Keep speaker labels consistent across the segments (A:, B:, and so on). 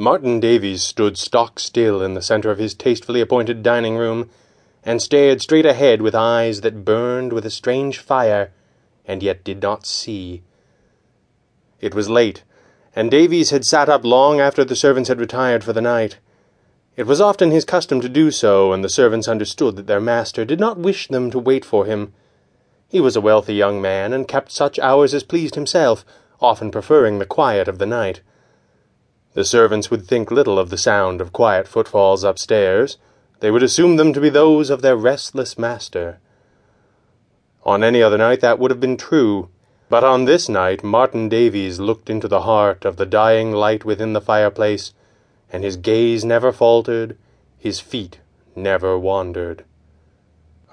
A: Martin Davies stood stock still in the centre of his tastefully appointed dining room, and stared straight ahead with eyes that burned with a strange fire, and yet did not see. It was late, and Davies had sat up long after the servants had retired for the night. It was often his custom to do so, and the servants understood that their master did not wish them to wait for him. He was a wealthy young man, and kept such hours as pleased himself, often preferring the quiet of the night. The servants would think little of the sound of quiet footfalls upstairs. They would assume them to be those of their restless master. On any other night that would have been true, but on this night Martin Davies looked into the heart of the dying light within the fireplace and his gaze never faltered, his feet never wandered.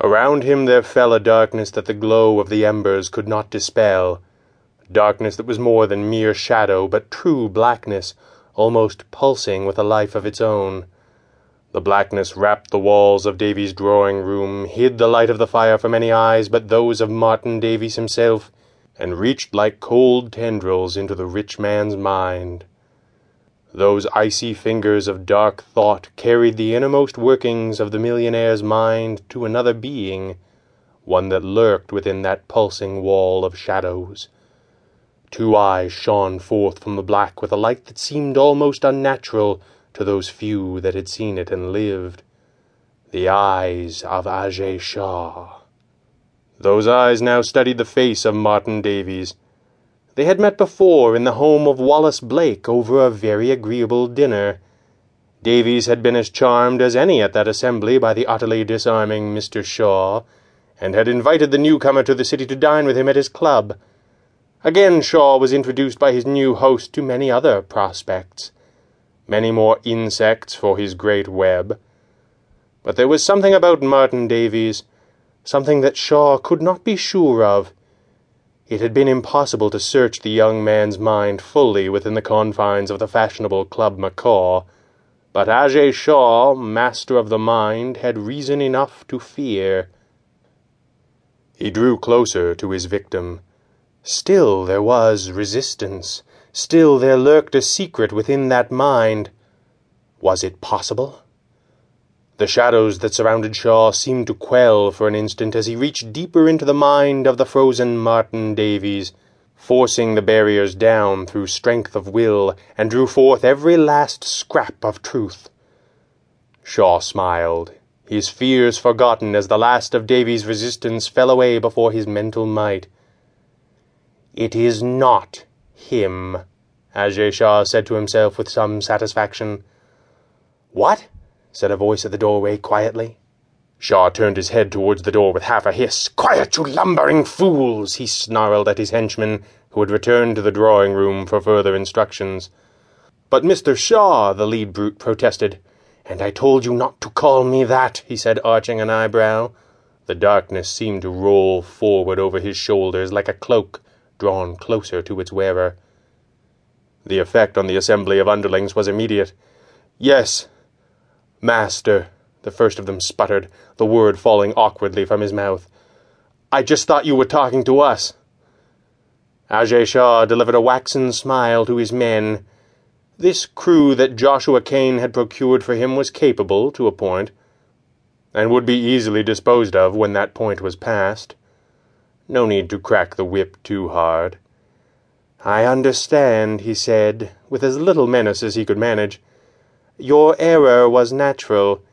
A: Around him there fell a darkness that the glow of the embers could not dispel, darkness that was more than mere shadow, but true blackness, almost pulsing with a life of its own. The blackness wrapped the walls of Davies' drawing room, hid the light of the fire from any eyes but those of Martin Davies himself, and reached like cold tendrils into the rich man's mind. Those icy fingers of dark thought carried the innermost workings of the millionaire's mind to another being, one that lurked within that pulsing wall of shadows. Two eyes shone forth from the black with a light that seemed almost unnatural to those few that had seen it and lived. The eyes of Ajay Shah. Those eyes now studied the face of Martin Davies they had met before in the home of Wallace Blake over a very agreeable dinner. Davies had been as charmed as any at that assembly by the utterly disarming Mr. Shah, and had invited the newcomer to the city to dine with him at his club. Again Shah was introduced by his new host to many other prospects, many more insects for his great web. But there was something about Martin Davies, something that Shah could not be sure of. It had been impossible to search the young man's mind fully within the confines of the fashionable Club Macaw, but Ajay Shah, master of the mind, had reason enough to fear. He drew closer to his victim. Still there was resistance. Still there lurked a secret within that mind. Was it possible? The shadows that surrounded Shah seemed to quell for an instant as he reached deeper into the mind of the frozen Martin Davies, forcing the barriers down through strength of will, and drew forth every last scrap of truth. Shah smiled, his fears forgotten as the last of Davies' resistance fell away before his mental might. It is not him, Ajay Shah said to himself with some satisfaction. What? said a voice at the doorway quietly. Shah turned his head towards the door with half a hiss. Quiet, you lumbering fools! he snarled at his henchmen, who had returned to the drawing room for further instructions. But Mr. Shah, the lead brute protested. And I told you not to call me that, he said, arching an eyebrow. The darkness seemed to roll forward over his shoulders like a cloak drawn closer to its wearer. The effect on the assembly of underlings was immediate. Yes, Master, the first of them sputtered, the word falling awkwardly from his mouth. I just thought you were talking to us. Ajay Shah delivered a waxen smile to his men. This crew that Joshua Kane had procured for him was capable, to a point, and would be easily disposed of when that point was passed. No need to crack the whip too hard. I understand, he said, with as little menace as he could manage. Your error was natural.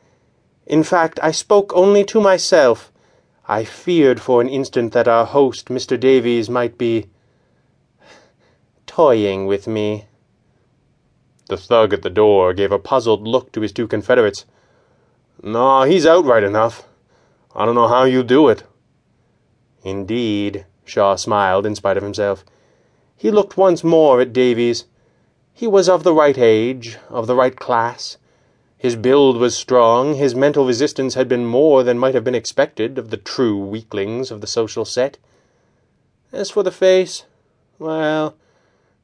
A: In fact, I spoke only to myself. I feared for an instant that our host, Mr. Davies, might be toying with me. The thug at the door gave a puzzled look to his two confederates. No, he's out right enough. I don't know how you do it. Indeed, Shah smiled in spite of himself. He looked once more at Davies. He was of the right age, of the right class. His build was strong, his mental resistance had been more than might have been expected of the true weaklings of the social set. As for the face, well,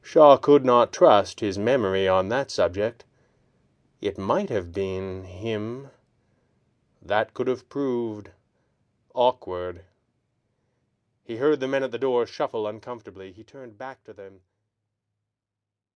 A: Shah could not trust his memory on that subject. It might have been him. That could have proved awkward. He heard the men at the door shuffle uncomfortably. He turned back to them.